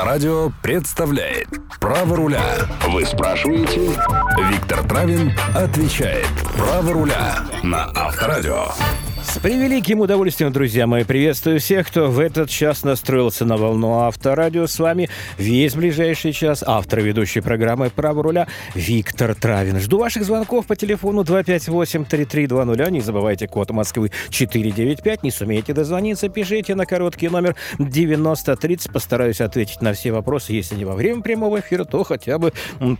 Авторадио представляет Право руля. Вы спрашиваете? Виктор Травин отвечает Право руля на Авторадио. С превеликим удовольствием, друзья мои, приветствую всех, кто в этот час настроился на волну Авторадио. С вами весь ближайший час автор и ведущей программы «Право руля» Виктор Травин. Жду ваших звонков по телефону 258-3320. Не забывайте код Москвы 495. Не сумеете дозвониться, пишите на короткий номер 9030. Постараюсь ответить на все вопросы. Если не во время прямого эфира, то хотя бы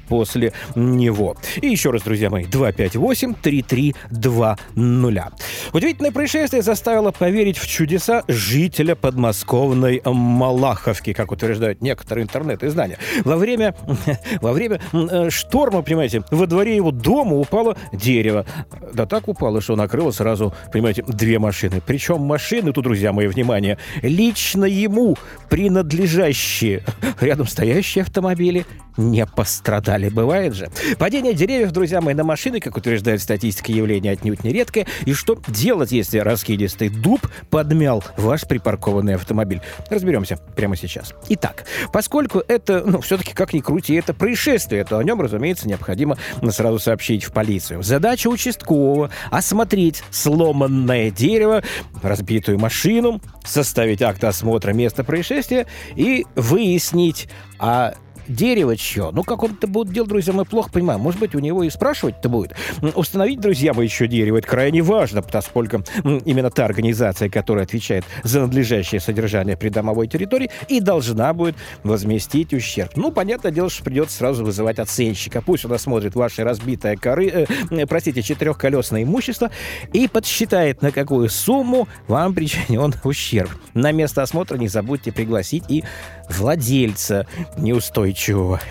после него. И еще раз, друзья мои, 258-3320. Удивительное происшествие заставило поверить в чудеса жителя подмосковной Малаховки, как утверждают некоторые интернет-издания. Во время, во время э, шторма, понимаете, во дворе его дома упало дерево. Да так упало, что накрыло сразу, понимаете, две машины. Причем машины, тут, друзья мои, внимание, лично ему принадлежащие. Рядом стоящие автомобили не пострадали. Бывает же. Падение деревьев, друзья мои, на машины, как утверждает статистика, явление отнюдь не редкое. И что делать, если раскидистый дуб подмял ваш припаркованный автомобиль? Разберемся прямо сейчас. Итак, поскольку это, ну, все-таки, как ни крути, это происшествие, то о нем, разумеется, необходимо сразу сообщить в полицию. Задача участкового — осмотреть сломанное дерево, разбитую машину, составить акт осмотра места происшествия и выяснить, а дерево чье. Ну, как он это будет делать, друзья, мы плохо понимаем. Может быть, у него и спрашивать-то будет. Установить, друзья мои, еще дерево, это крайне важно, поскольку именно та организация, которая отвечает за надлежащее содержание придомовой территории, и должна будет возместить ущерб. Ну, понятное дело, что придется сразу вызывать оценщика. Пусть он осмотрит ваше разбитое коры, э, э простите, четырехколесное имущество и подсчитает, на какую сумму вам причинен ущерб. На место осмотра не забудьте пригласить и владельца неустойчивого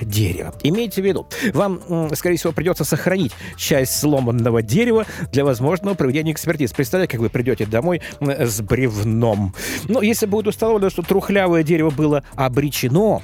дерева. Имейте в виду, вам, скорее всего, придется сохранить часть сломанного дерева для возможного проведения экспертиз. Представляете, как вы придете домой с бревном. Но если будет установлено, что трухлявое дерево было обречено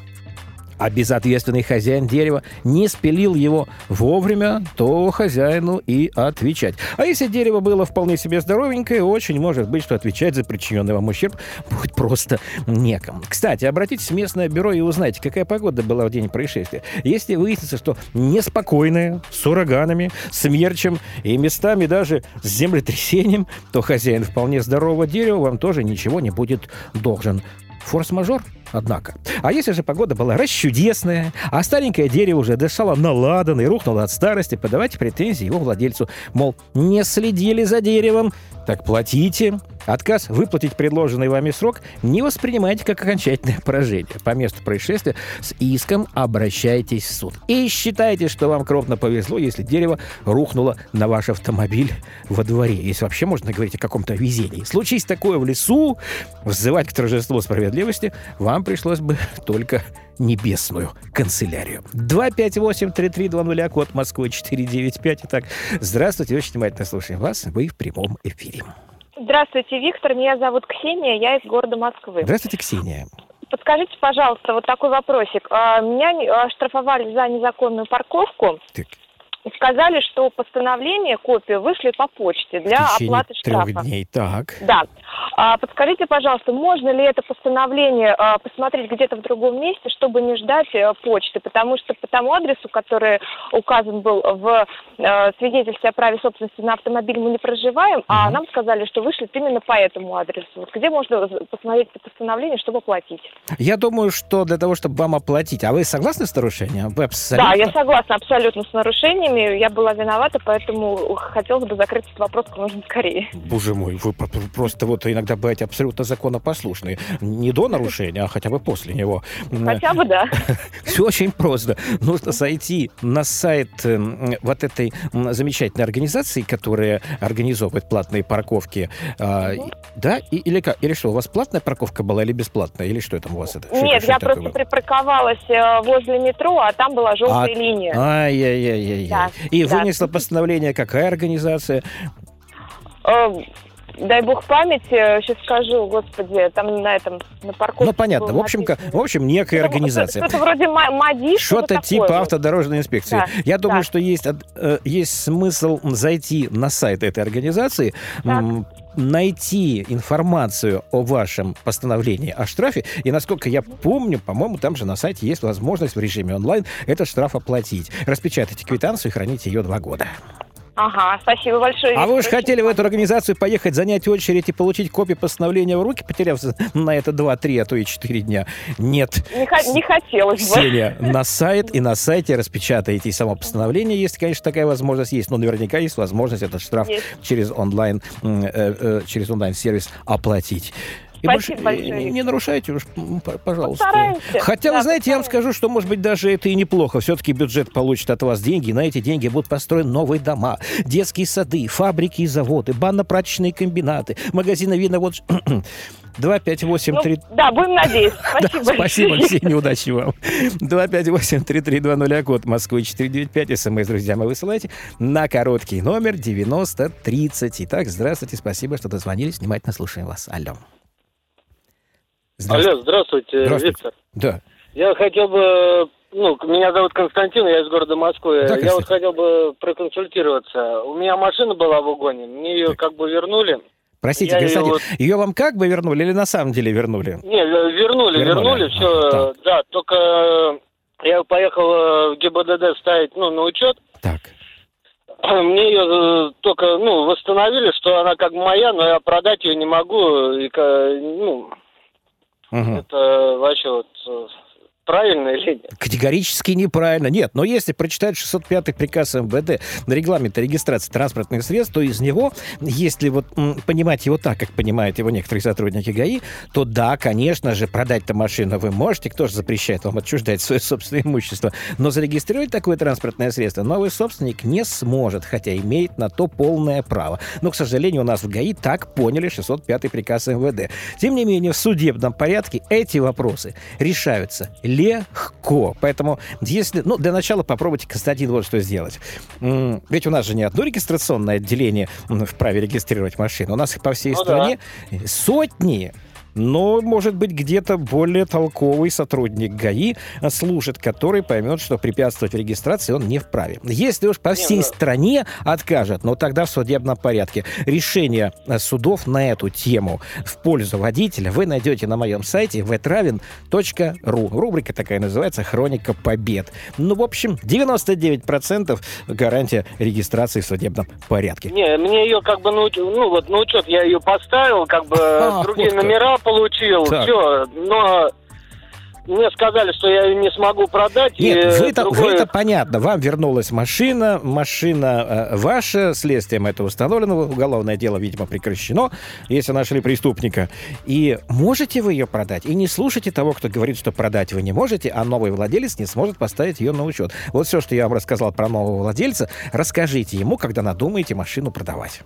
а безответственный хозяин дерева не спилил его вовремя, то хозяину и отвечать. А если дерево было вполне себе здоровенькое, очень может быть, что отвечать за причиненный вам ущерб будет просто некому. Кстати, обратитесь в местное бюро и узнайте, какая погода была в день происшествия. Если выяснится, что неспокойная, с ураганами, смерчем и местами даже с землетрясением, то хозяин вполне здорового дерева вам тоже ничего не будет должен. Форс-мажор, однако. А если же погода была расчудесная, а старенькое дерево уже дышало наладанно и рухнуло от старости, подавайте претензии его владельцу. Мол, не следили за деревом, так платите. Отказ выплатить предложенный вами срок не воспринимайте как окончательное поражение. По месту происшествия с иском обращайтесь в суд. И считайте, что вам крупно повезло, если дерево рухнуло на ваш автомобиль во дворе. Если вообще можно говорить о каком-то везении. Случись такое в лесу, взывать к торжеству справедливости вам пришлось бы только небесную канцелярию. 258-3320, код Москвы 495. Итак, здравствуйте, очень внимательно слушаем вас. Вы в прямом эфире. Здравствуйте, Виктор. Меня зовут Ксения, я из города Москвы. Здравствуйте, Ксения. Подскажите, пожалуйста, вот такой вопросик. А, меня штрафовали за незаконную парковку. Так сказали, что постановление, копию вышли по почте для оплаты штрафа. трех дней, так. Да. А, подскажите, пожалуйста, можно ли это постановление а, посмотреть где-то в другом месте, чтобы не ждать а, почты? Потому что по тому адресу, который указан был в а, свидетельстве о праве собственности на автомобиль, мы не проживаем, угу. а нам сказали, что вышлют именно по этому адресу. Вот где можно посмотреть это постановление, чтобы оплатить? Я думаю, что для того, чтобы вам оплатить. А вы согласны с нарушением? Вы абсолютно... Да, я согласна абсолютно с нарушениями сами, я была виновата, поэтому хотелось бы закрыть этот вопрос как можно скорее. Боже мой, вы просто вот иногда бываете абсолютно законопослушные. Не до нарушения, а хотя бы после него. Хотя бы, да. Все очень просто. Нужно зайти на сайт эм, вот этой замечательной организации, которая организовывает платные парковки. А, да? или как? Или что, у вас платная парковка была или бесплатная? Или что там у вас это? Нет, я просто припарковалась э, возле метро, а там была желтая а, линия. Ай-яй-яй-яй. Да. И да. вынесла постановление какая организация? Эм, дай бог памяти, сейчас скажу, господи, там на этом, на парковке. Ну, понятно. В общем, в общем, некая это, организация. Что-то вроде МАДИ, Что-то типа такое. автодорожной инспекции. Да. Я думаю, да. что есть, э, есть смысл зайти на сайт этой организации, так найти информацию о вашем постановлении о штрафе. И, насколько я помню, по-моему, там же на сайте есть возможность в режиме онлайн этот штраф оплатить. Распечатайте квитанцию и храните ее два года. Ага, спасибо большое. А вы уж хотели в эту организацию поехать, занять очередь и получить копию постановления в руки, потеряв на это 2-3, а то и 4 дня? Нет. Не, х- не хотелось бы. Сеня, на сайт и на сайте распечатаете и само постановление, если, конечно, такая возможность есть. Но наверняка есть возможность этот штраф Есть. через онлайн, э, э, через онлайн-сервис оплатить. И Спасибо больше, большое, не, нарушайте уж, пожалуйста. Постараемся. Хотя, Да, вы знаете, я вам скажу, что, может быть, даже это и неплохо. Все-таки бюджет получит от вас деньги, и на эти деньги будут построены новые дома, детские сады, фабрики и заводы, банно-прачечные комбинаты, магазины вина. Вот 258 Ну, да, будем надеяться. Спасибо. Спасибо. Ксения, удачи вам. 258-3320, код Москвы 495, смс, друзья, мы высылайте на короткий номер 9030. Итак, здравствуйте, спасибо, что дозвонились, внимательно слушаем вас. Алло. Здравствуйте. Алло, здравствуйте, Здравствуйте. Виктор. Да. Я хотел бы, ну, меня зовут Константин, я из города Москвы. Да, я вот хотел бы проконсультироваться. У меня машина была в угоне, мне ее Так. как бы вернули. Простите, Я вот- ее вам как бы вернули или на самом деле вернули? Не, э, вернули, Вернули. вернули, все, Так. да, только э, я поехал э, в ГИБДД ставить, ну, на учет. Так. Мне ее только, ну, восстановили, что она как бы моя, но я продать ее не могу. И, ну, Мгм. это вообще вот э, правильно или нет? Категорически неправильно. Нет, но если прочитать 605 приказ МВД на регламент регистрации транспортных средств, то из него, если вот м, понимать его так, как понимают его некоторые сотрудники ГАИ, то да, конечно же, продать-то машину вы можете, кто же запрещает вам отчуждать свое собственное имущество, но зарегистрировать такое транспортное средство новый собственник не сможет, хотя имеет на то полное право. Но, к сожалению, у нас в ГАИ так поняли 605 приказ МВД. Тем не менее, в судебном порядке эти вопросы решаются легко. Поэтому, если... Ну, для начала попробуйте, Константин, вот что сделать. Ведь у нас же не одно регистрационное отделение вправе регистрировать машины. У нас их по всей Ну стране сотни. Но, может быть, где-то более толковый сотрудник ГАИ служит, который поймет, что препятствовать регистрации он не вправе. Если уж по всей ну- стране откажет, но тогда в судебном порядке. Решение а, судов на эту тему в пользу водителя вы найдете на моем сайте vtraven.ru. Рубрика такая называется «Хроника побед». Ну, в общем, 99% гарантия регистрации в судебном порядке. Не, мне ее как бы на ну вот на учет я ее поставил, как бы А, другие вот номера получил, Так. все, но мне сказали, что я ее не смогу продать. Нет, и вы-то, другое- вы-то понятно. Вам вернулась машина, машина э, ваша, следствием это установлено, уголовное дело, видимо, прекращено, если нашли преступника. И можете вы ее продать? И не слушайте того, кто говорит, что продать вы не можете, а новый владелец не сможет поставить ее на учет. Вот все, что я вам рассказал про нового владельца, расскажите ему, когда надумаете машину продавать.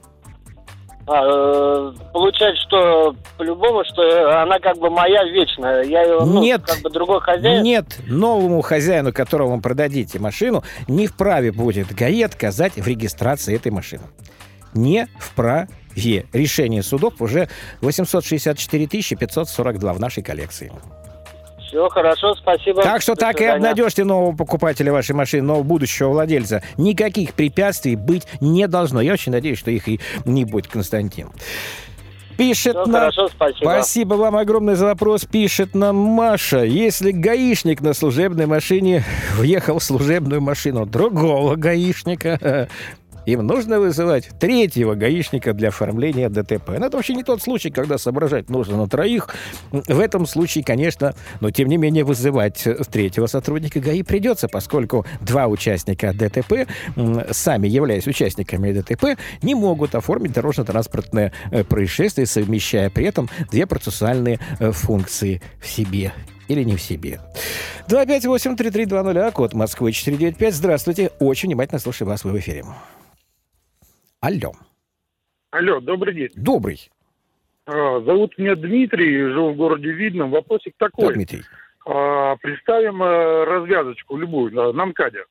А, э, получается, что по-любому, что она как бы моя вечная. Я ее, ну, Нет. как бы другой хозяин. Нет, новому хозяину, которому вы продадите машину, не вправе будет ГАИ отказать в регистрации этой машины. Не вправе. Решение судов уже 864 542 в нашей коллекции. Все, хорошо, спасибо. Так что До так и свидания. обнадежьте нового покупателя вашей машины, нового будущего владельца. Никаких препятствий быть не должно. Я очень надеюсь, что их и не будет, Константин. Пишет Всё, нам... хорошо, спасибо. Спасибо вам огромное за вопрос. Пишет нам Маша. Если гаишник на служебной машине въехал в служебную машину другого гаишника, им нужно вызывать третьего гаишника для оформления ДТП. Но это вообще не тот случай, когда соображать нужно на троих. В этом случае, конечно, но тем не менее вызывать э, третьего сотрудника ГАИ придется, поскольку два участника ДТП, сами являясь участниками ДТП, не могут оформить дорожно-транспортное э, происшествие, совмещая при этом две процессуальные э, функции в себе или не в себе. 258-3320, а код Москвы 495. Здравствуйте. Очень внимательно слушаю вас. Вы в эфире. Алло. Алло, добрый день. Добрый. А, Зовут меня Дмитрий, живу в городе Видном. Вопросик Да, такой. Дмитрий. А, Представим э, развязочку любую на, на МКАДе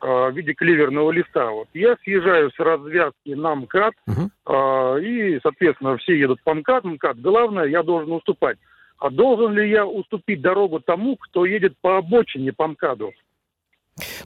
а, в виде кливерного листа. Вот я съезжаю с развязки на МКАД, Мгм. а, и, соответственно, все едут по МКАД, МКАД. Главное, я должен уступать. А должен ли я уступить дорогу тому, кто едет по обочине по МКАДу?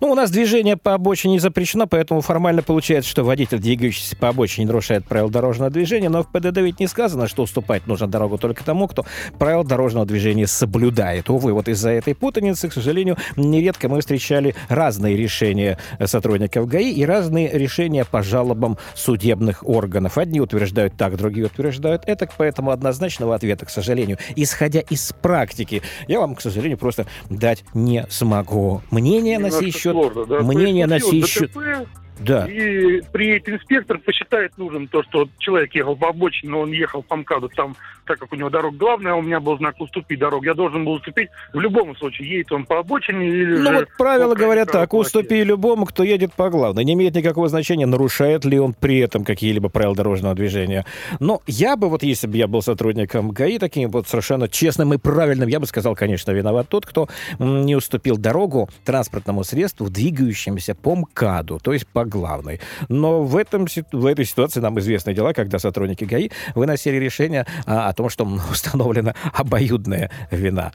Ну, у нас движение по обочине запрещено, поэтому формально получается, что водитель, двигающийся по обочине, нарушает правила дорожного движения, но в ПДД ведь не сказано, что уступать нужно дорогу только тому, кто правила дорожного движения соблюдает. Увы, вот из-за этой путаницы, к сожалению, нередко мы встречали разные решения сотрудников ГАИ и разные решения по жалобам судебных органов. Одни утверждают так, другие утверждают это, поэтому однозначного ответа, к сожалению, исходя из практики, я вам, к сожалению, просто дать не смогу. Мнение на сей счет, сложно, да. мнение на сей счет, ДТП, да. И приедет инспектор, посчитает нужным то, что человек ехал по обочине, но он ехал по МКАДу, там, так как у него дорога главная, у меня был знак «Уступить дорогу», я должен был уступить в любом случае, едет он по обочине или Ну вот правила говорят так, уступи любому, кто едет по главной. Не имеет никакого значения, нарушает ли он при этом какие-либо правила дорожного движения. Но я бы, вот если бы я был сотрудником ГАИ, таким вот совершенно честным и правильным, я бы сказал, конечно, виноват тот, кто не уступил дорогу транспортному средству, двигающемуся по МКАДу, то есть по главной. Но в, этом, в этой ситуации нам известны дела, когда сотрудники ГАИ выносили решение а, о том, что установлена обоюдная вина.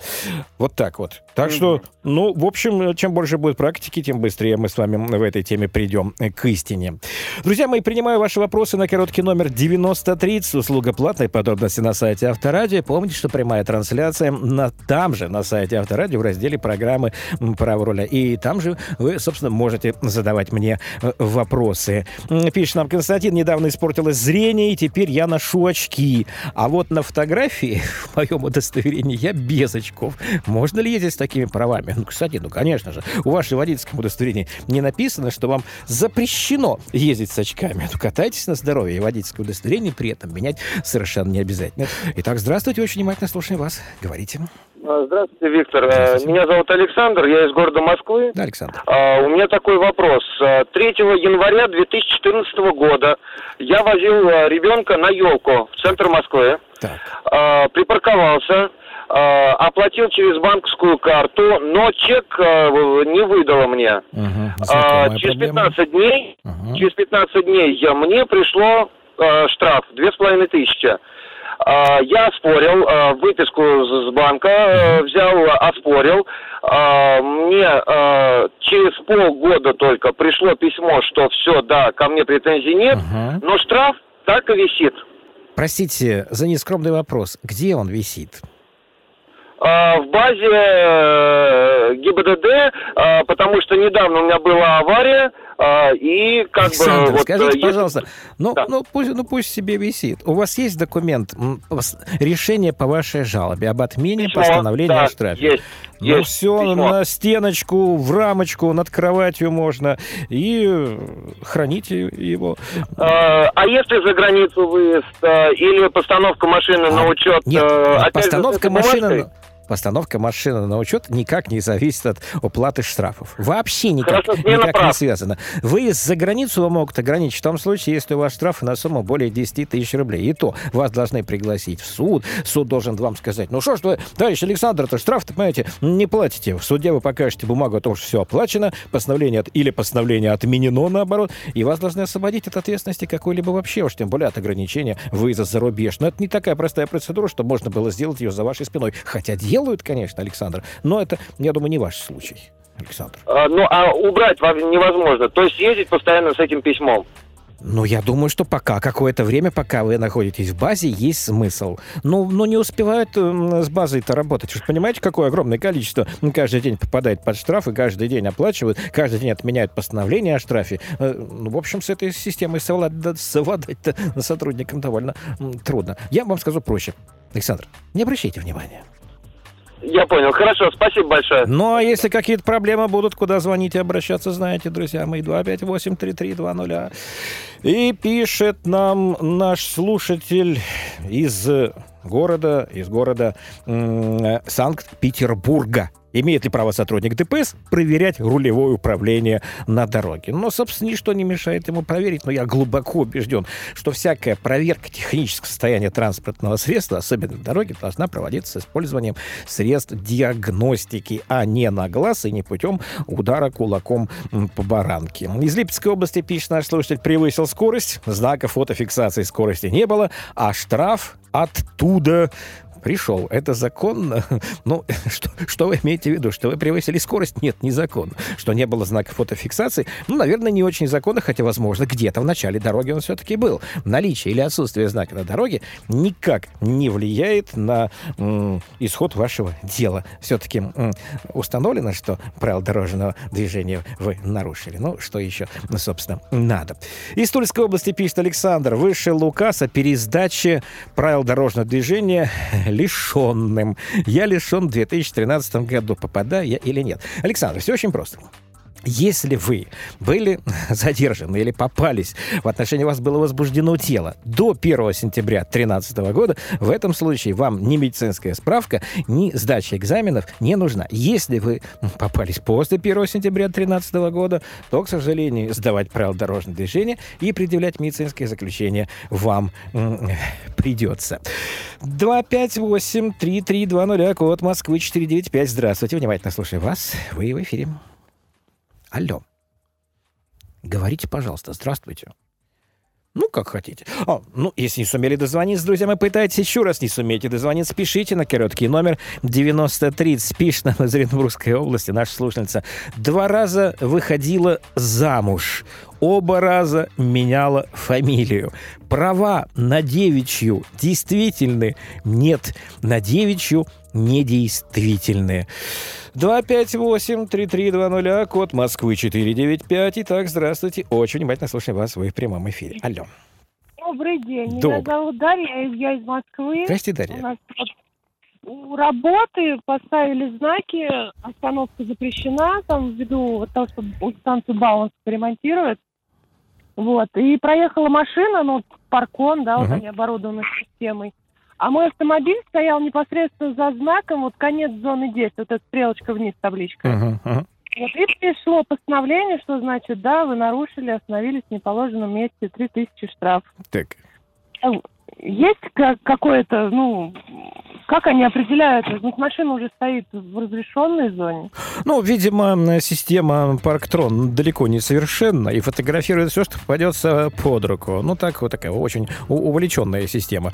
Вот так вот. Так что, ну, в общем, чем больше будет практики, тем быстрее мы с вами в этой теме придем э, к истине. Друзья мои, принимаю ваши вопросы на короткий номер 9030. Услуга платная. Подробности на сайте Авторадио. Помните, что прямая трансляция на, там же, на сайте Авторадио, в разделе программы «Право руля». И там же вы, собственно, можете задавать мне э, вопросы. Пишет нам Константин, недавно испортилось зрение, и теперь я ношу очки. А вот на фотографии в моем удостоверении я без очков. Можно ли ездить с такими правами? Ну, кстати, ну, конечно же. У вашего водительского удостоверения не написано, что вам запрещено ездить с очками. Ну, катайтесь на здоровье, и водительское удостоверение при этом менять совершенно не обязательно. Итак, здравствуйте, очень внимательно слушаем вас. Говорите. А, Здравствуйте, Виктор. Э, Здравствуйте. Меня зовут Александр, я из города Москвы. Да, Александр. А, У меня такой вопрос. А, 3 января 2014 года я возил ребенка на елку в центр Москвы. Так. Припарковался, оплатил через банковскую карту, но чек не выдало мне. Знакомая Через проблема. 15 дней, Мгм. через 15 дней я- мне пришло штраф две с половиной тысячи. А, Я оспорил а, выписку с банка, э, взял, оспорил. А, Мне а, через полгода только пришло письмо, что все, да, ко мне претензий нет, Мгм. но штраф так и висит. Простите за нескромный вопрос. Где он висит? А, В базе э, ГИБДД, а, потому что недавно у меня была авария, а, и как Александр, бы... вот, э, скажите, если- пожалуйста, ну, Да. ну, пусть, ну пусть себе висит. У вас есть документ, решение по вашей жалобе об отмене Письмо, постановления да, о штрафе? Есть, Ну есть все, письмо. на стеночку, в рамочку, над кроватью можно. И э, храните его. А, а если за границу выезд а, или постановка машины на А, учет? Нет, э, вот опять постановка машины... бумажкой? Постановка машины на учет никак не зависит от оплаты штрафов. Вообще никак, Хорошо, никак не прав. связано. Выезд за границу вам могут ограничить в том случае, если у вас штрафы на сумму более 10 тысяч рублей. И то вас должны пригласить в суд. Суд должен вам сказать, ну что ж вы, товарищ Александр, это штраф-то, понимаете, не платите. В суде вы покажете бумагу о том, что все оплачено, постановление от- или постановление отменено, наоборот, и вас должны освободить от ответственности какой-либо вообще, уж тем более от ограничения выезда за рубеж. Но это не такая простая процедура, что можно было сделать ее за вашей спиной. Хотя делают, конечно, Александр, но это, я думаю, не ваш случай. Александр. А, ну, а убрать во- невозможно. То есть ездить постоянно с этим письмом. Ну, я думаю, что пока, какое-то время, пока вы находитесь в базе, есть смысл. Ну, но не успевают м, с базой-то работать. Вы же понимаете, какое огромное количество каждый день попадает под штраф, и каждый день оплачивают, каждый день отменяют постановление о штрафе. Э, Ну, в общем, с этой системой совлад- совладать-то сотрудникам довольно трудно. Я вам скажу проще. Александр, не обращайте внимания. Я понял. Хорошо, спасибо большое. Ну, а если какие-то проблемы будут, куда звонить и обращаться, знаете, друзья мои, 258-3320. И пишет нам наш слушатель из города, из города Санкт-Петербурга. Имеет ли право сотрудник ДПС проверять рулевое управление на дороге? Но, собственно, ничто не мешает ему проверить, но я глубоко убежден, что всякая проверка технического состояния транспортного средства, особенно на дороге, должна проводиться с использованием средств диагностики, а не на глаз и не путем удара кулаком по баранке. Из Липецкой области, пишет наш слушатель, превысил скорость, знака фотофиксации скорости не было, а штраф оттуда пришел. Это законно? Ну, что, что вы имеете в виду? Что вы превысили скорость? Нет, не законно. Что не было знака фотофиксации? Ну, наверное, не очень законно, хотя, возможно, где-то в начале дороги он все-таки был. Наличие или отсутствие знака на дороге никак не влияет на м, исход вашего дела. Все-таки м, установлено, что правила дорожного движения вы нарушили. Ну, что еще, собственно, надо. Из Тульской области пишет Александр. Вышел указ о пересдаче правил дорожного движения лишенным. Я лишен в 2013 году. Попадаю я или нет? Александр, все очень просто. Если вы были задержаны или попались, в отношении вас было возбуждено тело до 1 сентября 2013 года, в этом случае вам ни медицинская справка, ни сдача экзаменов не нужна. Если вы попались после 1 сентября 2013 года, то, к сожалению, сдавать правила дорожного движения и предъявлять медицинское заключение вам придется. 258-3320, код Москвы 495. Здравствуйте, внимательно слушаю вас. Вы в эфире. Алло. Говорите, пожалуйста, здравствуйте. Ну, как хотите. О, ну, если не сумели дозвониться, друзья, мы пытайтесь еще раз не сумеете дозвониться, пишите на короткий номер 9030. Пишет нам из Оренбургской области наша слушательница. Два раза выходила замуж. Оба раза меняла фамилию. Права на девичью действительны? Нет, на девичью недействительны. 258-3320, код Москвы 495. Итак, здравствуйте. Очень внимательно слушаем вас. Вы в прямом эфире. Алло. Добрый день. Добрый. Меня зовут Дарья, я из Москвы. Здрасте, У Дарья. нас вот у работы поставили знаки, остановка запрещена, там ввиду того, что станцию баланс ремонтируют. Вот. И проехала машина, ну, паркон, да, вот Мгм. они оборудованы системой. А мой автомобиль стоял непосредственно за знаком, вот конец зоны действия, вот эта стрелочка вниз, табличка. Мгм. Вот, и пришло постановление, что значит, да, вы нарушили, остановились в неположенном месте, 3000 штраф. Так. Есть ка- какое-то, ну, как они определяют? Ведь машина уже стоит в разрешенной зоне. Ну, видимо, система Парктрон далеко не совершенна и фотографирует все, что попадется под руку. Ну, так вот такая очень увлеченная система.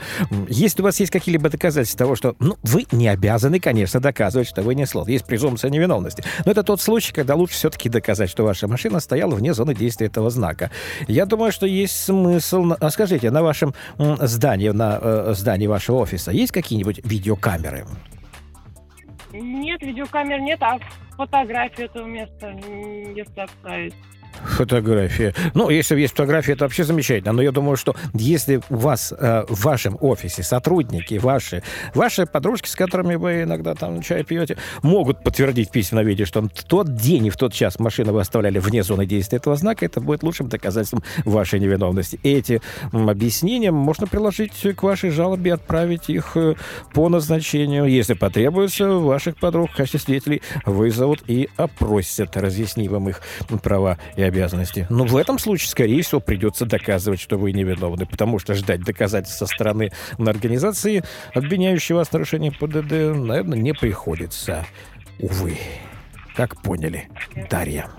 Если у вас есть какие-либо доказательства того, что ну, вы не обязаны, конечно, доказывать, что вы не слот. Есть презумпция невиновности. Но это тот случай, когда лучше все-таки доказать, что ваша машина стояла вне зоны действия этого знака. Я думаю, что есть смысл... А скажите, на вашем м, здании, на э, здании вашего офиса есть какие-нибудь видеокамеры? Нет, видеокамер нет, а фотографию этого места, м, если отправить. Фотография. Ну, если есть фотография, это вообще замечательно. Но я думаю, что если у вас э, в вашем офисе сотрудники ваши, ваши подружки, с которыми вы иногда там чай пьете, могут подтвердить в письменном виде, что в тот день и в тот час машину вы оставляли вне зоны действия этого знака, это будет лучшим доказательством вашей невиновности. Эти объяснения можно приложить к вашей жалобе отправить их э, по назначению. Если потребуется, ваших подруг в качестве свидетелей вызовут и опросят, разъяснив им их права и обязанности. Но в этом случае, скорее всего, придется доказывать, что вы невиновны, потому что ждать доказательств со стороны организации, обвиняющей вас в нарушении ПДД, наверное, не приходится. Увы. Как поняли, Дарья.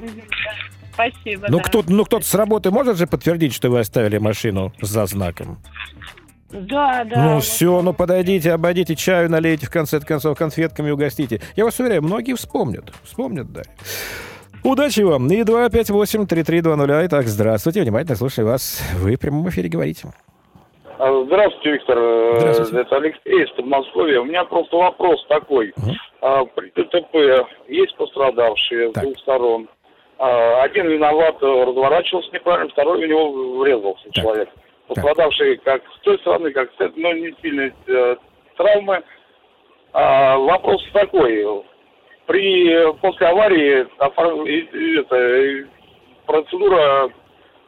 Спасибо. Ну, да. кто, ну, кто-то с работы может же подтвердить, что вы оставили машину за знаком? Да, да. ну, вот. все, ну, подойдите, обойдите, чаю налейте, в конце концов, конфетками угостите. Я вас уверяю, многие вспомнят. Вспомнят, Дарья. Удачи вам. И 258-3320. Итак, здравствуйте. Внимательно слушаю вас. Вы в прямом эфире говорите. А, Здравствуйте, Виктор. Э, Здравствуйте. Это Алексей из Подмосковья. У меня просто вопрос такой. А, При ДТП есть пострадавшие Так. с двух сторон. А, Один виноват, э, разворачивался неправильно, второй в него врезался Так. человек. Пострадавший как с той стороны, как с этой, но не сильные э, травмы. А, Вопрос такой. При, после аварии это, процедура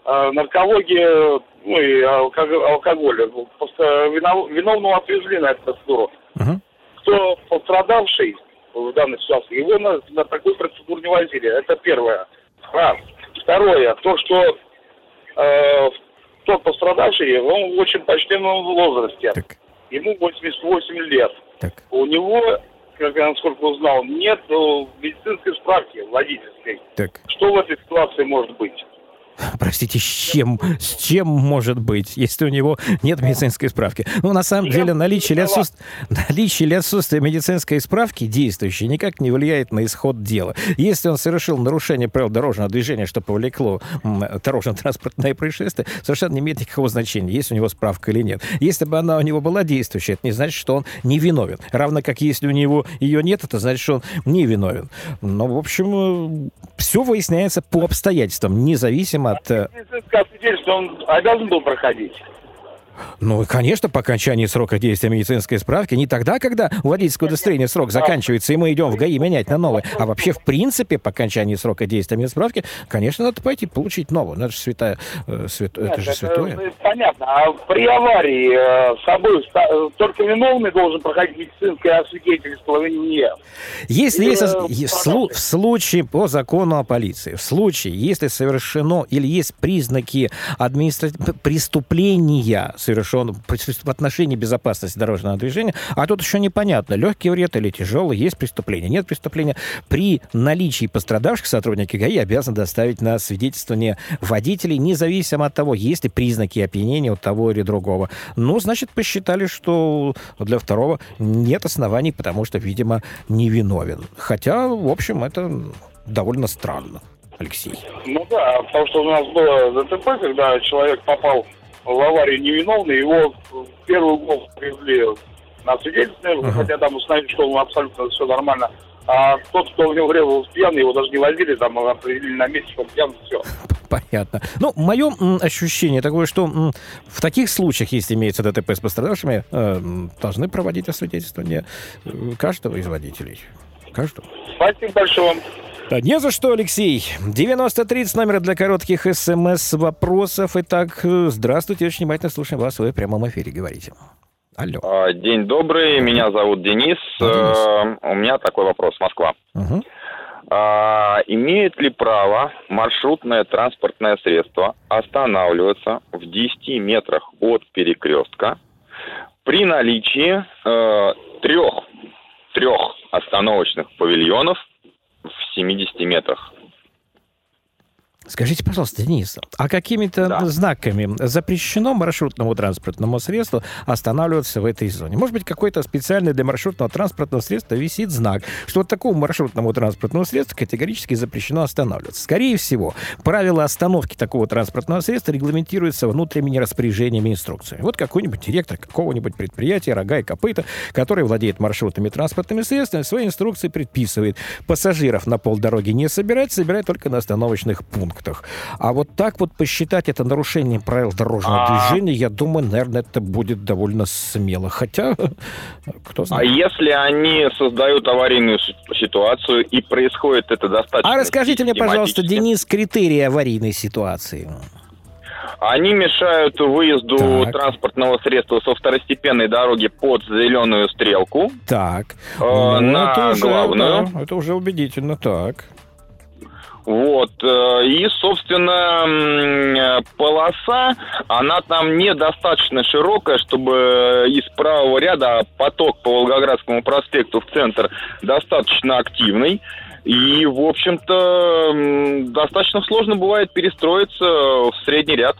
э, наркология, ну и алког- алкоголя. Просто винов- виновного отвезли на эту процедуру. Мгм. Кто пострадавший в данной ситуации, его на, на такую процедуру не возили. Это первое. Раз. Второе, то, что э, тот пострадавший, он в очень почтенном возрасте. Так, Ему 88 лет. так. У него, как я насколько узнал, нет э, медицинской справки водительской. Так. Что в этой ситуации может быть? Простите, с чем? С чем может быть, если у него нет медицинской справки? Ну, на самом деле, наличие или, отсутствие, наличие или отсутствие медицинской справки действующей никак не влияет на исход дела. Если он совершил нарушение правил дорожного движения, что повлекло дорожно-транспортное происшествие, совершенно не имеет никакого значения, есть у него справка или нет. Если бы она у него была действующая, это не значит, что он не виновен. Равно как если у него ее нет, это значит, что он не виновен. Но, в общем, э, все выясняется по обстоятельствам, независимо от... Э, Медицинское свидетельство он обязан был проходить. Ну, конечно, по окончании срока действия медицинской справки, не тогда, когда у водительского удостоверения срок заканчивается, и мы идем в ГАИ менять на новый, а вообще, в принципе, по окончании срока действия медицинской справки, конечно, надо пойти получить новую. Ну, это же святая, э, свят... Нет, это же святое. это понятно. А при аварии э, с собой только виновный должен проходить медицинское освидетельствование. Если Или, есть, э, слу- в случае по закону о полиции, в случае, если совершено или есть признаки администра... п- преступления, совершен в отношении безопасности дорожного движения, а тут еще непонятно, легкий вред или тяжелый, есть преступление, нет преступления. При наличии пострадавших сотрудники ГАИ обязаны доставить на свидетельствование водителей, независимо от того, есть ли признаки опьянения у того или другого. Ну, значит, посчитали, что для второго нет оснований, потому что, видимо, невиновен. Хотя, в общем, это довольно странно. Алексей. Ну да, потому что у нас было ДТП, когда человек попал в аварию невиновный, его в первую голову привезли на свидетельство, Ага. хотя там установили, что он абсолютно все нормально. А тот, кто в него врезался пьяный, его даже не возили, там определили на месте, что он пьян, все. Понятно. Ну, мое ощущение такое, что в таких случаях, если имеется ДТП с пострадавшими, э, должны проводить освидетельствование э, каждого из водителей. Каждого. Спасибо большое вам. Да не за что, Алексей. 9030 номер для коротких смс-вопросов. Итак, э, здравствуйте, очень внимательно слушаем вас. Вы в прямом эфире говорите. Алло. А, День добрый, меня зовут Денис. Денис. Э, У меня такой вопрос, Москва. Мгм. А, Имеет ли право маршрутное транспортное средство останавливаться в 10 метрах от перекрестка при наличии э, трех, трех остановочных павильонов 70 метрах? Скажите, пожалуйста, Денис, а какими-то Да. знаками запрещено маршрутному транспортному средству останавливаться в этой зоне? Может быть, какой-то специальный для маршрутного транспортного средства висит знак, что вот такому маршрутному транспортному средству категорически запрещено останавливаться. Скорее всего, правила остановки такого транспортного средства регламентируются внутренними распоряжениями и инструкциями. Вот какой-нибудь директор какого-нибудь предприятия, рога и копыта, который владеет маршрутными транспортными средствами, в своей инструкции предписывает пассажиров на полдороги не собирать, собирать только на остановочных пунктах. А вот так вот посчитать это нарушением правил дорожного А. движения, я думаю, наверное, это будет довольно смело. Хотя, кто А знает. если они создают аварийную си- ситуацию и происходит это достаточно А расскажите мне, пожалуйста, Денис, критерии аварийной ситуации. Они мешают выезду Так. транспортного средства со второстепенной дороги под зеленую стрелку. Так. Э, Ну, на это уже, главную. да, это уже убедительно. Так. Вот. э, И, собственно, э, полоса, она там недостаточно широкая, чтобы из правого ряда поток по Волгоградскому проспекту в центр достаточно активный. И, в общем-то, достаточно сложно бывает перестроиться в средний ряд.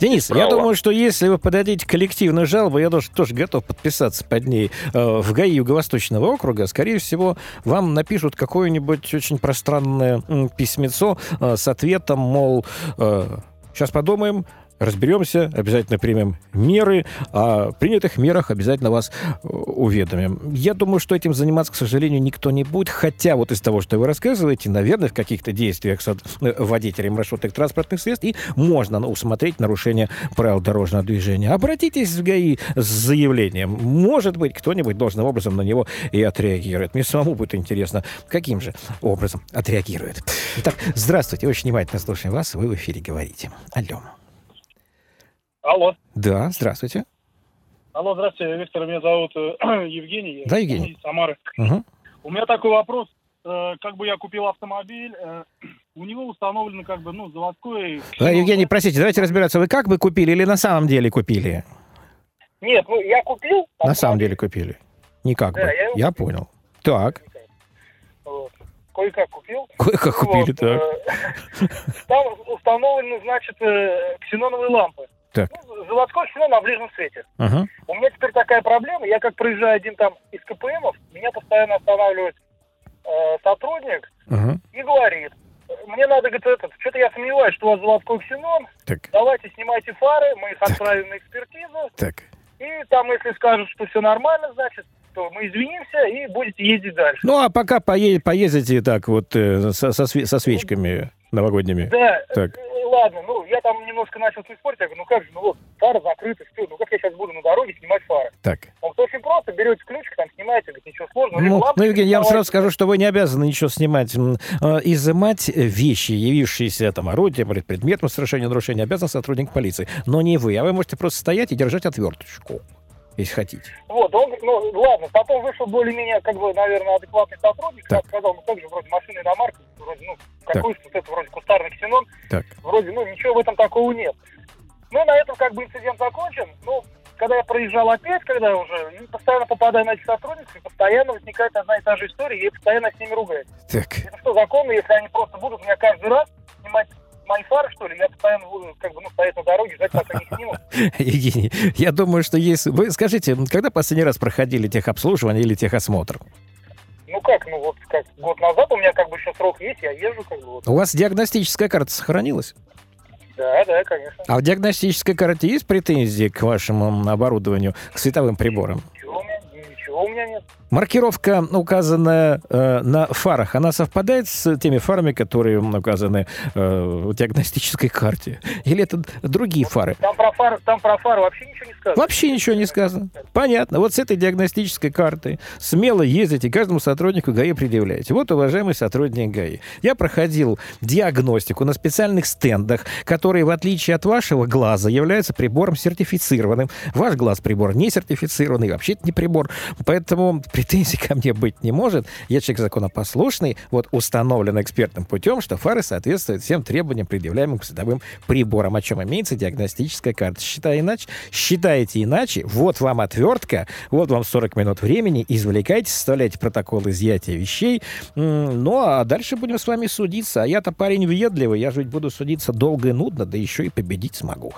Денис, я думаю, что если вы подадите коллективную жалобу, я тоже, тоже готов подписаться под ней э, в ГАИ Юго-Восточного округа. Скорее всего, вам напишут какое-нибудь очень пространное письмецо э, с ответом, мол, сейчас подумаем, разберемся, обязательно примем меры, о принятых мерах обязательно вас э, уведомим. Я думаю, что этим заниматься, к сожалению, никто не будет, хотя вот из того, что вы рассказываете, наверное, в каких-то действиях э, водителем маршрутных транспортных средств и можно усмотреть нарушение правил дорожного движения. Обратитесь в ГАИ с заявлением. Может быть, кто-нибудь должным образом на него и отреагирует. Мне самому будет интересно, каким же образом отреагирует. Итак, здравствуйте, очень внимательно слушаем вас, вы в эфире говорите. Алло. Алло. Да, здравствуйте. Алло, здравствуйте, Виктор, меня зовут э, Евгений. Да, Евгений. Из Самары. Мгм. У меня такой вопрос. Э, Как бы я купил автомобиль, э, у него установлено как бы, ну, заводской... Да, Евгений, простите, давайте разбираться. Вы как бы купили или на самом деле купили? Нет, ну, я купил. На самом деле купили. Не как Да, бы. я Я купил. понял. Так. Вот. кое-как купил. Кое-как купили, так. э, Там установлены, значит, ксеноновые лампы. Так. Ну, заводской ксенон на ближнем свете. Ага. У меня теперь такая проблема, я как проезжаю один там из КПМов, меня постоянно останавливает э, сотрудник Ага. и говорит, мне надо, говорит, этот, что-то я сомневаюсь, что у вас заводской ксенон, Так, давайте снимайте фары, мы их отправим на экспертизу, так. и там, если скажут, что все нормально, значит, то мы извинимся и будете ездить дальше. Ну, а пока пое- поездите так вот э, со, со све- со свечками новогодними. Да, Так. Ладно, ну, я там немножко начал с ним спорить, я говорю, ну как же, ну вот, фары закрыты, все, ну как я сейчас буду на дороге снимать фары? Так. Он говорит, очень просто, берете ключик, там снимаете, говорит, ничего сложного. Ну, лампочки ну, Евгений, я вам сразу скажу, что вы не обязаны ничего снимать. Э, Изымать вещи, явившиеся там орудием или предметом совершения нарушения, обязан сотрудник полиции. Но не вы. А вы можете просто стоять и держать отверточку, если хотите. Вот, он, ну, ладно, потом вышел более-менее, как бы, наверное, адекватный сотрудник, Так. сказал, ну, как же, вроде машины иномарка, вроде, ну, какой тут это, вроде, кустарный ксенон, Так. вроде, ну, ничего в этом такого нет. Ну, на этом, как бы, инцидент закончен, ну, когда я проезжал опять, когда уже, и постоянно попадаю на этих сотрудников, и постоянно возникает одна и та же история, и я постоянно с ними ругаюсь. Так. Это что, законно, если они просто будут меня каждый раз снимать мои фары, что ли, я постоянно буду, как бы, ну, стоять на дороге, ждать, пока они снимут. Евгений, я думаю, что есть... Вы скажите, когда последний раз проходили техобслуживание или техосмотр? Ну как, ну вот как год назад у меня как бы еще срок есть, я езжу как бы вот. У вас диагностическая карта сохранилась? Да, да, конечно. А в диагностической карте есть претензии к вашему оборудованию, к световым приборам? Ничего у меня, нет. Маркировка, указанная э, на фарах, она совпадает с теми фарами, которые указаны э, в диагностической карте? Или это другие фары? Там про фар, там про фар вообще ничего не сказано. Вообще ничего не сказано. Понятно. Вот с этой диагностической картой смело ездите, каждому сотруднику ГАИ предъявляете. Вот, уважаемый сотрудник ГАИ, я проходил диагностику на специальных стендах, которые, в отличие от вашего глаза, являются прибором сертифицированным. Ваш глаз прибор не сертифицированный, вообще это не прибор. Поэтому претензий ко мне быть не может. Я человек законопослушный. Вот установлено экспертным путем, что фары соответствуют всем требованиям, предъявляемым к световым приборам, о чем имеется диагностическая карта. Считая иначе, считаете иначе, вот вам отвертка, вот вам 40 минут времени, извлекайте, составляйте протокол изъятия вещей. Ну, а дальше будем с вами судиться. А я-то парень въедливый, я же ведь буду судиться долго и нудно, да еще и победить смогу.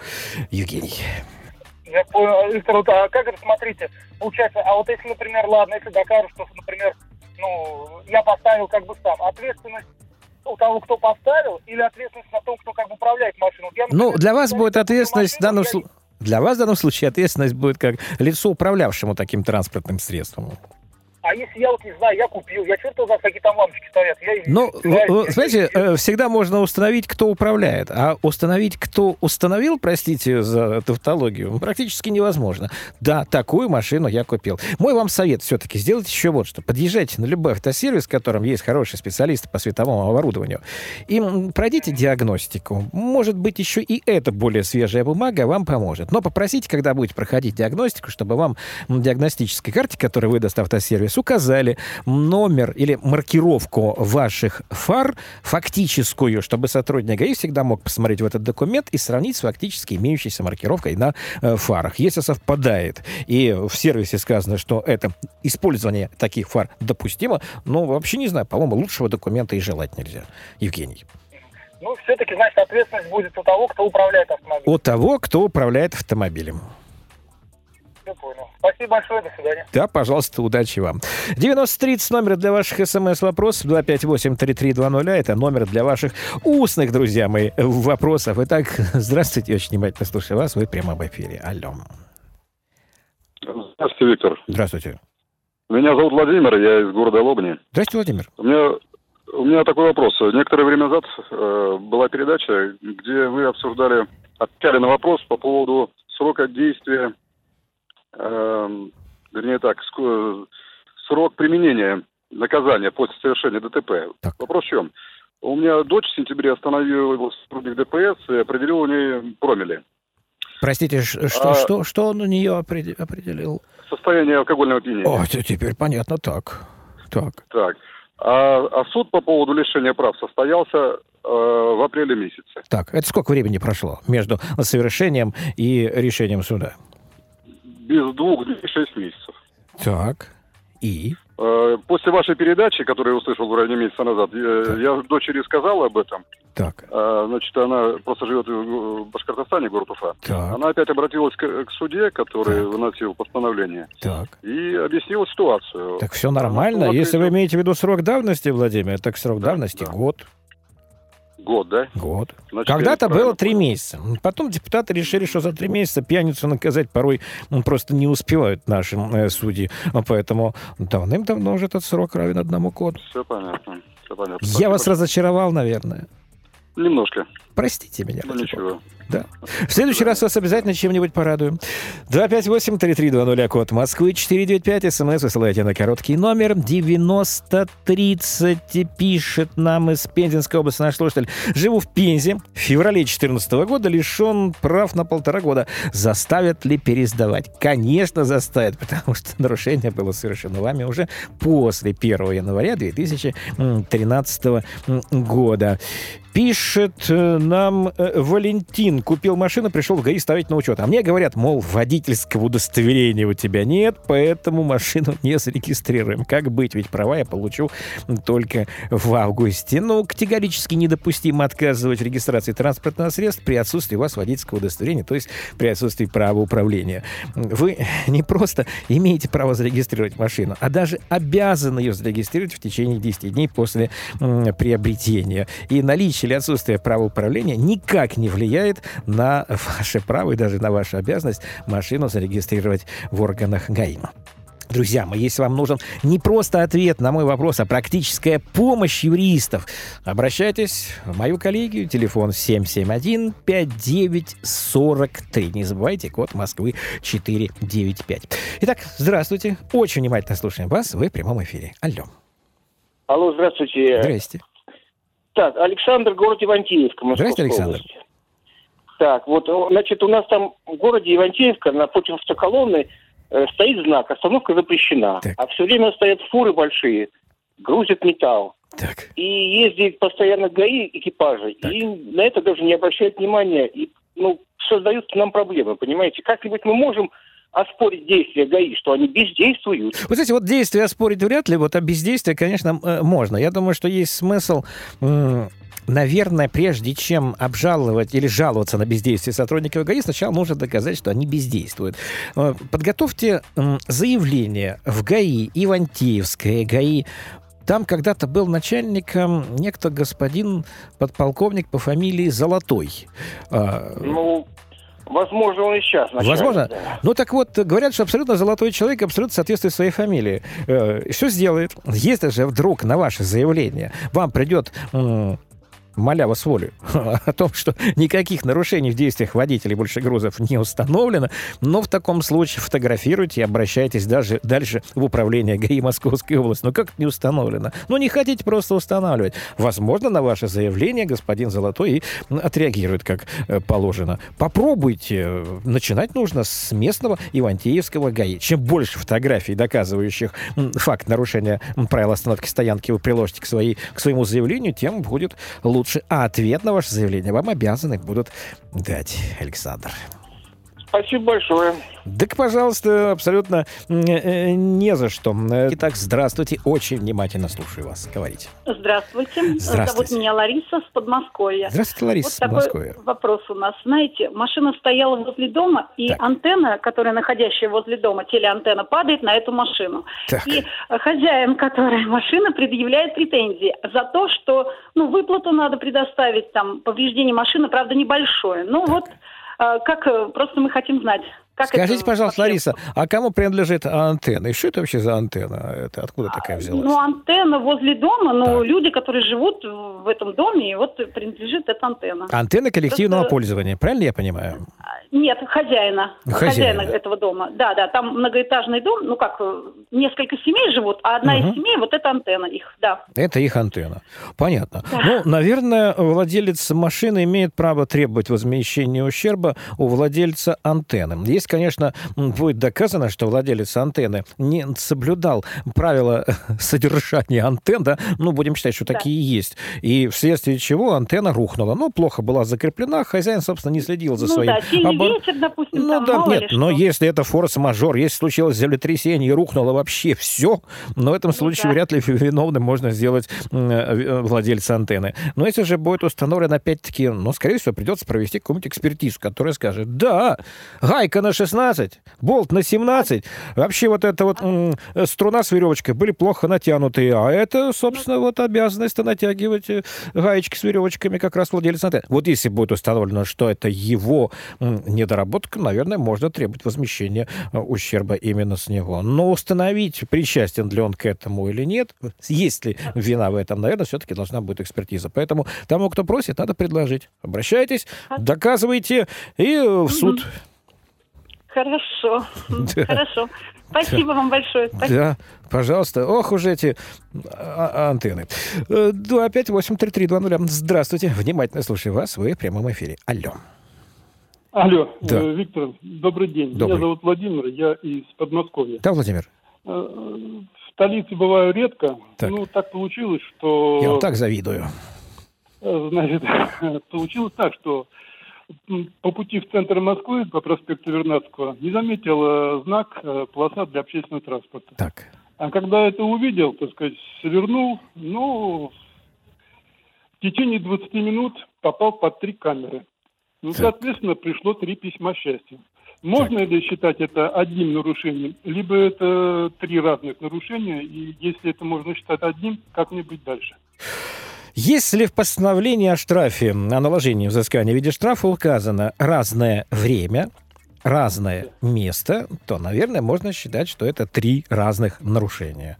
Евгений. Я понял, Виктор, вот, а как это, смотрите, получается, а вот если, например, ладно, если докажут, что, например, ну, я поставил как бы сам, ответственность у того, кто поставил, или ответственность на том, кто как бы управляет машиной? Вот я, Ну, например, для вас будет ответственность в данном случае... Для вас в данном случае ответственность будет как лицо, управлявшему таким транспортным средством. А если я вот не знаю, я купил, я черт знает, какие там лампочки стоят. Я Ну, я- знаете, э, всегда можно установить, кто управляет. А установить, кто установил, простите за тавтологию, практически невозможно. Да, такую машину я купил. Мой вам совет все-таки сделайте еще вот что. Подъезжайте на любой автосервис, в котором есть хорошие специалисты по световому оборудованию, и пройдите диагностику. Может быть, еще и эта более свежая бумага вам поможет. Но попросите, когда будете проходить диагностику, чтобы вам на диагностической карте, которую выдаст автосервис, указали номер или маркировку ваших фар фактическую, чтобы сотрудник ГАИ всегда мог посмотреть в этот документ и сравнить с фактически имеющейся маркировкой на э, фарах. Если совпадает и в сервисе сказано, что это использование таких фар допустимо, ну, вообще не знаю, по-моему, лучшего документа и желать нельзя. Евгений. Ну, все-таки, значит, ответственность будет у того, кто управляет автомобилем. У того, кто управляет автомобилем. Понял. Спасибо большое, до свидания. Да, пожалуйста, удачи вам. 9030 номер для ваших смс-вопросов, 258-3320, это номер для ваших устных, друзья мои, вопросов. Итак, здравствуйте, очень внимательно слушаю вас, вы прямо в эфире. Алло. Здравствуйте, Виктор. Здравствуйте. Меня зовут Владимир, я из города Лобни. Здравствуйте, Владимир. У меня, у меня такой вопрос. Некоторое время назад э, была передача, где вы обсуждали, отвечали на вопрос по поводу срока действия, вернее так, ск- срок применения наказания после совершения ДТП. Так. Вопрос в чем? У меня дочь в сентябре остановил сотрудник ДПС и определил у нее промили. Простите, ш- что, А- что, что он у нее опред- определил? Состояние алкогольного опьянения. О, те- теперь понятно, так. Так. Так. А, а суд по поводу лишения прав состоялся э, в апреле месяце. Так, это сколько времени прошло между совершением и решением суда? Без двух дней шесть месяцев. Так. И? Э, После вашей передачи, которую я услышал в районе месяца назад, э, я дочери сказал об этом. Так, А, Значит, она просто живет в Башкортостане, город Уфа. так, Она опять обратилась к, к суде, который Так. выносил постановление, так. и объяснила ситуацию. Так все нормально. Если вы имеете в виду срок давности, Владимир, так срок Да, давности да. год. Год, да? Год. Когда-то было три месяца. Потом депутаты решили, что за три месяца пьяницу наказать порой просто не успевают наши э, судьи. А Поэтому давным-давно уже этот срок равен одному году. Все понятно. Все понятно. Я Спасибо. вас разочаровал, наверное. Немножко. Простите меня. Ну, ничего. бога. Да. В следующий раз вас обязательно чем-нибудь порадуем. 258-3320, код Москвы, 495, смс высылайте на короткий номер 9030, пишет нам из Пензенской области наш слушатель. Живу в Пензе, в феврале 2014 года лишен прав на полтора года. Заставят ли пересдавать? Конечно, заставят, потому что нарушение было совершено вами уже после 1 января 2013 года. Пишет э, нам э, Валентин. Купил машину, пришел в ГАИ ставить на учет. А мне говорят, мол, водительского удостоверения у тебя нет, поэтому машину не зарегистрируем. Как быть? Ведь права я получу только в августе. Ну, категорически недопустимо отказывать в регистрации транспортного средства при отсутствии у вас водительского удостоверения, то есть при отсутствии права управления. Вы не просто имеете право зарегистрировать машину, а даже обязаны ее зарегистрировать в течение 10 дней после приобретения. И наличие или отсутствие права управления никак не влияет на ваше право и даже на вашу обязанность машину зарегистрировать в органах ГАИ. Друзья мои, если вам нужен не просто ответ на мой вопрос, а практическая помощь юристов, обращайтесь в мою коллегию, телефон 771-5943. Не забывайте, код Москвы 495. Итак, здравствуйте. Очень внимательно слушаем вас. Вы в прямом эфире. Алло. Алло, здравствуйте. Здрасте. Так, Александр, город Ивантеевка, Московская Здрасте, Александр. область. Так, вот, о, значит, у нас там в городе Ивантеевка напротив автоколонны э, стоит знак «Остановка запрещена». Так. А все время стоят фуры большие, грузят металл. Так. И ездит постоянно ГАИ экипажи. И на это даже не обращают внимания. И, ну, создают нам проблемы, понимаете? Как-нибудь мы можем оспорить действия ГАИ, что они бездействуют. Вот эти вот действия оспорить вряд ли, вот а бездействие, конечно, э, можно. Я думаю, что есть смысл Наверное, прежде чем обжаловать или жаловаться на бездействие сотрудников ГАИ, сначала нужно доказать, что они бездействуют. Э, Подготовьте заявление в ГАИ, Ивантеевское ГАИ, там когда-то был начальником некто господин подполковник по фамилии Золотой. А, Ну, возможно, он и сейчас начальник, Возможно. да. Ну так вот, говорят, что абсолютно золотой человек абсолютно соответствует своей фамилии. Э, Что сделает? Если же вдруг на ваше заявление вам придет малява с волей о том, что никаких нарушений в действиях водителей больше грузов не установлено, но в таком случае фотографируйте и обращайтесь даже дальше в управление ГАИ Московской области. Ну как не установлено? Ну не хотите просто устанавливать. Возможно, на ваше заявление господин Золотой и отреагирует как э, положено. Попробуйте. Начинать нужно с местного Ивантеевского ГАИ. Чем больше фотографий, доказывающих факт нарушения правил остановки стоянки, вы приложите к, своей, к своему заявлению, тем будет лучше. А ответ на ваше заявление вам обязаны будут дать, Александр. Спасибо большое. Так, пожалуйста, абсолютно м, э, не за что. Э, Итак, здравствуйте. Очень внимательно слушаю вас. Говорите. Здравствуйте. Здравствуйте. Зовут меня Лариса с Подмосковья. Здравствуйте, Лариса, вот с такой Подмосковья. вопрос у нас. Знаете, машина стояла возле дома, и Так. антенна, которая находящая возле дома, телеантенна, падает на эту машину. Так. И э, хозяин, который машина, предъявляет претензии за то, что ну, выплату надо предоставить, там, повреждение машины, правда, небольшое. Ну вот, э, как, э, просто мы хотим знать. Как Скажите, это пожалуйста? Лариса, а кому принадлежит антенна? И что это вообще за антенна? Это откуда такая взялась? Ну, антенна возле дома, ну, Так. люди, которые живут в этом доме, и вот принадлежит эта антенна. Антенна коллективного Просто- пользования, правильно я понимаю? Нет, хозяина. Хозяина. Хозяина этого дома. Да, да, там многоэтажный дом, ну как, э, несколько семей живут, а одна Мгм. из семей, вот это антенна их, да. Это их антенна. Понятно. Ну, наверное, владелец машины имеет право требовать возмещения ущерба у владельца антенны. Есть, конечно, будет доказано, что владелец антенны не соблюдал правила содержания антенн, да, ну, будем считать, что Да. такие есть. И вследствие чего антенна рухнула. Ну, плохо была закреплена, хозяин, собственно, не следил за ну своим да, обор- ветер, допустим, Ну да, нет, но если это форс-мажор, если случилось землетрясение и рухнуло вообще все, но в этом случае Ну да. вряд ли виновным можно сделать м, э, владельца антенны. Но если же будет установлено, опять-таки, ну, скорее всего, придется провести какую-нибудь экспертизу, которая скажет, да, гайка на 16, болт на 17, вообще вот эта вот м, э, струна с веревочкой были плохо натянутые, а это, собственно, вот обязанность натягивать э, гаечки с веревочками как раз владелец антенны. Вот если будет установлено, что это его м, недоработка, наверное, можно требовать возмещения э, ущерба именно с него. Но установить, причастен ли он к этому или нет, есть ли вина в этом, наверное, все-таки должна быть экспертиза. Поэтому тому, кто просит, надо предложить. Обращайтесь, доказывайте и в суд. Хорошо, Да. хорошо. Спасибо вам большое. Спасибо. Да, пожалуйста. Ох уж эти а- а- антенны. Э, 258-3320. Здравствуйте. Внимательно слушаю вас. Вы в прямом эфире. Алло. Алло, Да. э, Виктор, добрый день. Добрый. Меня зовут Владимир, я из Подмосковья. Да, Владимир? Э, В столице бываю редко. Так. Ну, так получилось, что... Я вам так завидую. э, Значит, получилось так, что по пути в центр Москвы, по проспекту Вернадского, не заметил э, знак э, полоса для общественного транспорта. Так. А когда это увидел, так сказать, свернул, ну, в течение 20 минут попал под три камеры. Ну, соответственно, пришло три письма счастья. Можно ли считать это одним нарушением, либо это три разных нарушения, и если это можно считать одним, как мне быть дальше? Если в постановлении о штрафе, о наложении взыскания в виде штрафа указано разное время, разное место, то, наверное, можно считать, что это три разных нарушения.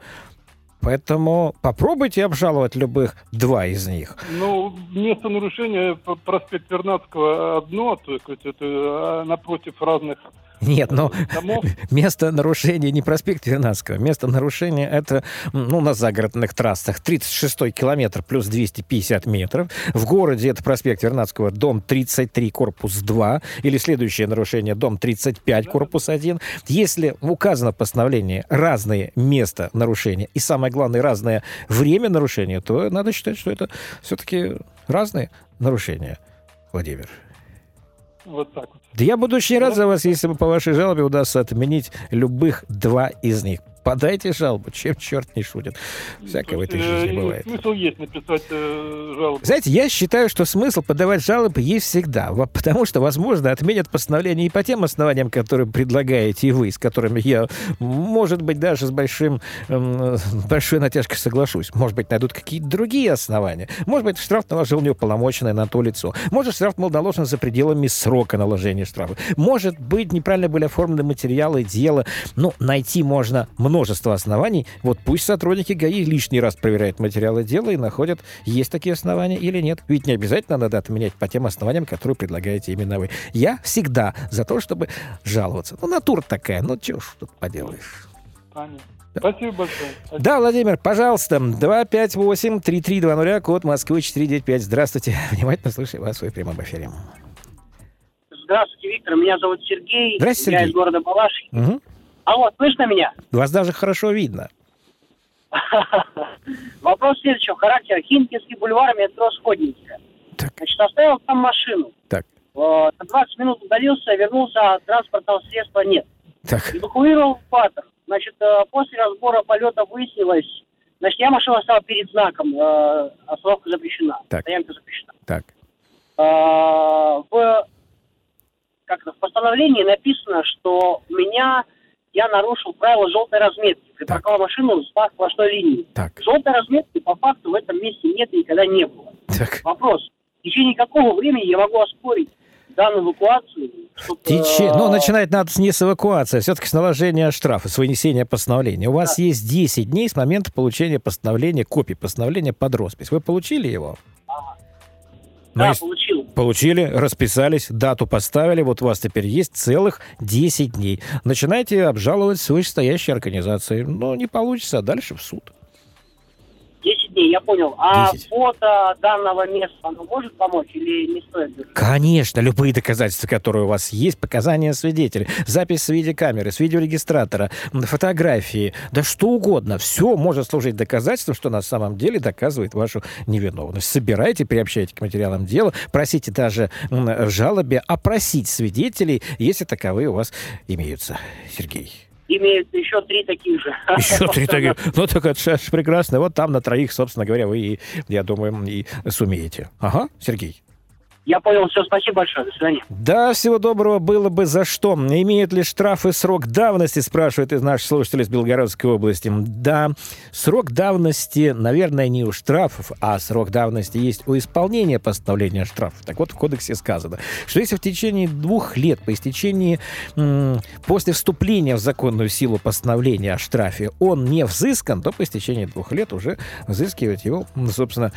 Поэтому попробуйте обжаловать любых два из них. Ну, место нарушения проспект Вернадского одно, то есть это а, напротив разных Нет, но домов. место нарушения не проспект Вернадского. Место нарушения это ну, на загородных трассах 36 километр плюс 250 метров. В городе это проспект Вернадского, дом 33, корпус 2. Или следующее нарушение, дом 35, корпус 1. Если указано в постановлении разные места нарушения и, самое главное, разное время нарушения, то надо считать, что это все-таки разные нарушения, Владимир. Вот так вот. Да я буду очень рад за вас, если бы по вашей жалобе удастся отменить любых два из них. Подайте жалобу, чем черт не шутит. Всякое в этой Э, жизни и бывает. Смысл есть написать э, жалобу. Знаете, я считаю, что смысл подавать жалобы есть всегда, потому что, возможно, отменят постановление и по тем основаниям, которые предлагаете и вы, с которыми я, может быть, даже с большим, эм, большой натяжкой соглашусь. Может быть, найдут какие-то другие основания. Может быть, штраф наложил неуполномоченное на то лицо. Может, штраф был наложен за пределами срока наложения штрафа. Может быть, неправильно были оформлены материалы дела. Ну, найти можно множество оснований. Вот пусть сотрудники ГАИ лишний раз проверяют материалы дела и находят, есть такие основания или нет. Ведь не обязательно надо отменять по тем основаниям, которые предлагаете именно вы. Я всегда за то, чтобы жаловаться. Ну, натура такая, ну, чего ж тут поделаешь. Понятно. Спасибо большое. Да, Владимир, пожалуйста, 258-3320, код Москвы 495. Здравствуйте. Внимательно слушаю вас в прямом эфире. Здравствуйте, Виктор. Меня зовут Сергей. Здравствуйте, Я Сергей. из города Балашихи. Мгм. Алло, слышно меня? Вас даже хорошо видно. Вопрос следующего характера. Химкинский бульвар, метро Сходненькая. Значит, оставил там машину. Так. Э, На 20 минут удалился, вернулся, а транспортного средства нет. Так. Эвакуировал паттер. Значит, э, после разбора полета выяснилось, значит, я машину оставил перед знаком, э, остановка запрещена, Так. стоянка запрещена. Так. Э, в, как в постановлении написано, что у меня я нарушил правила желтой разметки. Припарковал машину с сплошной линии. Так. Желтой разметки по факту в этом месте нет и никогда не было. Так. Вопрос. В течение какого времени я могу оспорить данную эвакуацию? Тече... э, Ну, начинать надо не с эвакуации, а все-таки с наложения штрафа, с вынесения постановления. У вас есть 10 дней с момента получения постановления, копии постановления под роспись. Вы получили его? Да, получил. Получили, расписались, дату поставили, вот у вас теперь есть целых 10 дней. Начинайте обжаловать вышестоящей организацией. Но не получится, а дальше в суд. 10 дней, я понял. А 10. фото данного места, оно может помочь или не стоит? держать? Конечно, любые доказательства, которые у вас есть, показания свидетелей, запись с видеокамеры, с видеорегистратора, фотографии, да что угодно, все может служить доказательством, что на самом деле доказывает вашу невиновность. Собирайте, приобщайте к материалам дела, просите даже в жалобе опросить свидетелей, если таковые у вас имеются. Сергей. Имеются еще три таких же. Еще три таких. Ну, так это прекрасно. Вот там на троих, собственно говоря, вы, я думаю, и сумеете. Ага, Сергей. Я понял, все, спасибо большое, до свидания. Да, всего доброго было бы за что. Имеют ли штрафы срок давности, спрашивает из наших слушателей из Белгородской области. Да, срок давности, наверное, не у штрафов, а срок давности есть у исполнения постановления штрафов. Так вот, в кодексе сказано, что если в течение двух лет по истечении, после вступления в законную силу постановления о штрафе он не взыскан, то по истечении двух лет уже взыскивать его, собственно,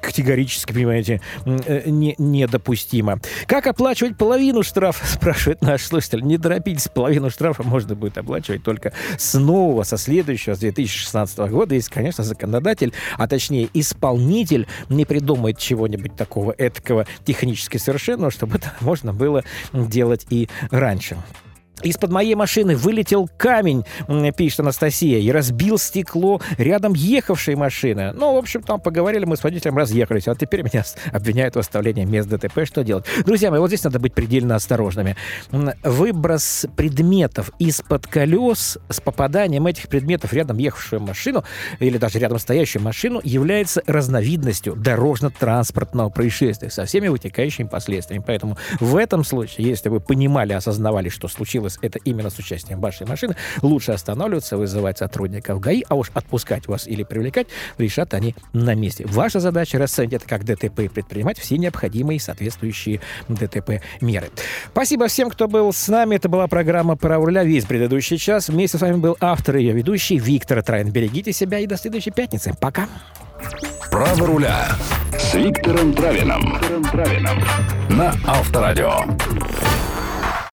категорически, понимаете, э, не, недопустимо. Как оплачивать половину штрафа, спрашивает наш слушатель. Не торопитесь, половину штрафа можно будет оплачивать только с нового, со следующего, с 2016 года, если, конечно, законодатель, а точнее исполнитель не придумает чего-нибудь такого этакого технически совершенного, чтобы это можно было делать и раньше. Из-под моей машины вылетел камень, пишет Анастасия, и разбил стекло рядом ехавшей машины. Ну, в общем, там поговорили, мы с водителем разъехались, а теперь меня обвиняют в оставлении мест ДТП. Что делать? Друзья мои, вот здесь надо быть предельно осторожными. Выброс предметов из-под колес с попаданием этих предметов рядом ехавшую машину или даже рядом стоящую машину является разновидностью дорожно-транспортного происшествия со всеми вытекающими последствиями. Поэтому в этом случае, если вы понимали, осознавали, что случилось это именно с участием вашей машины, лучше останавливаться, вызывать сотрудников ГАИ, а уж отпускать вас или привлекать решат они на месте. Ваша задача расценить это как ДТП и предпринимать все необходимые соответствующие ДТП меры. Спасибо всем, кто был с нами. Это была программа «Право руля» весь предыдущий час. Вместе с вами был автор и ее ведущий Виктор Трайн. Берегите себя и до следующей пятницы. Пока. «Право руля» с Виктором Травином на Авторадио.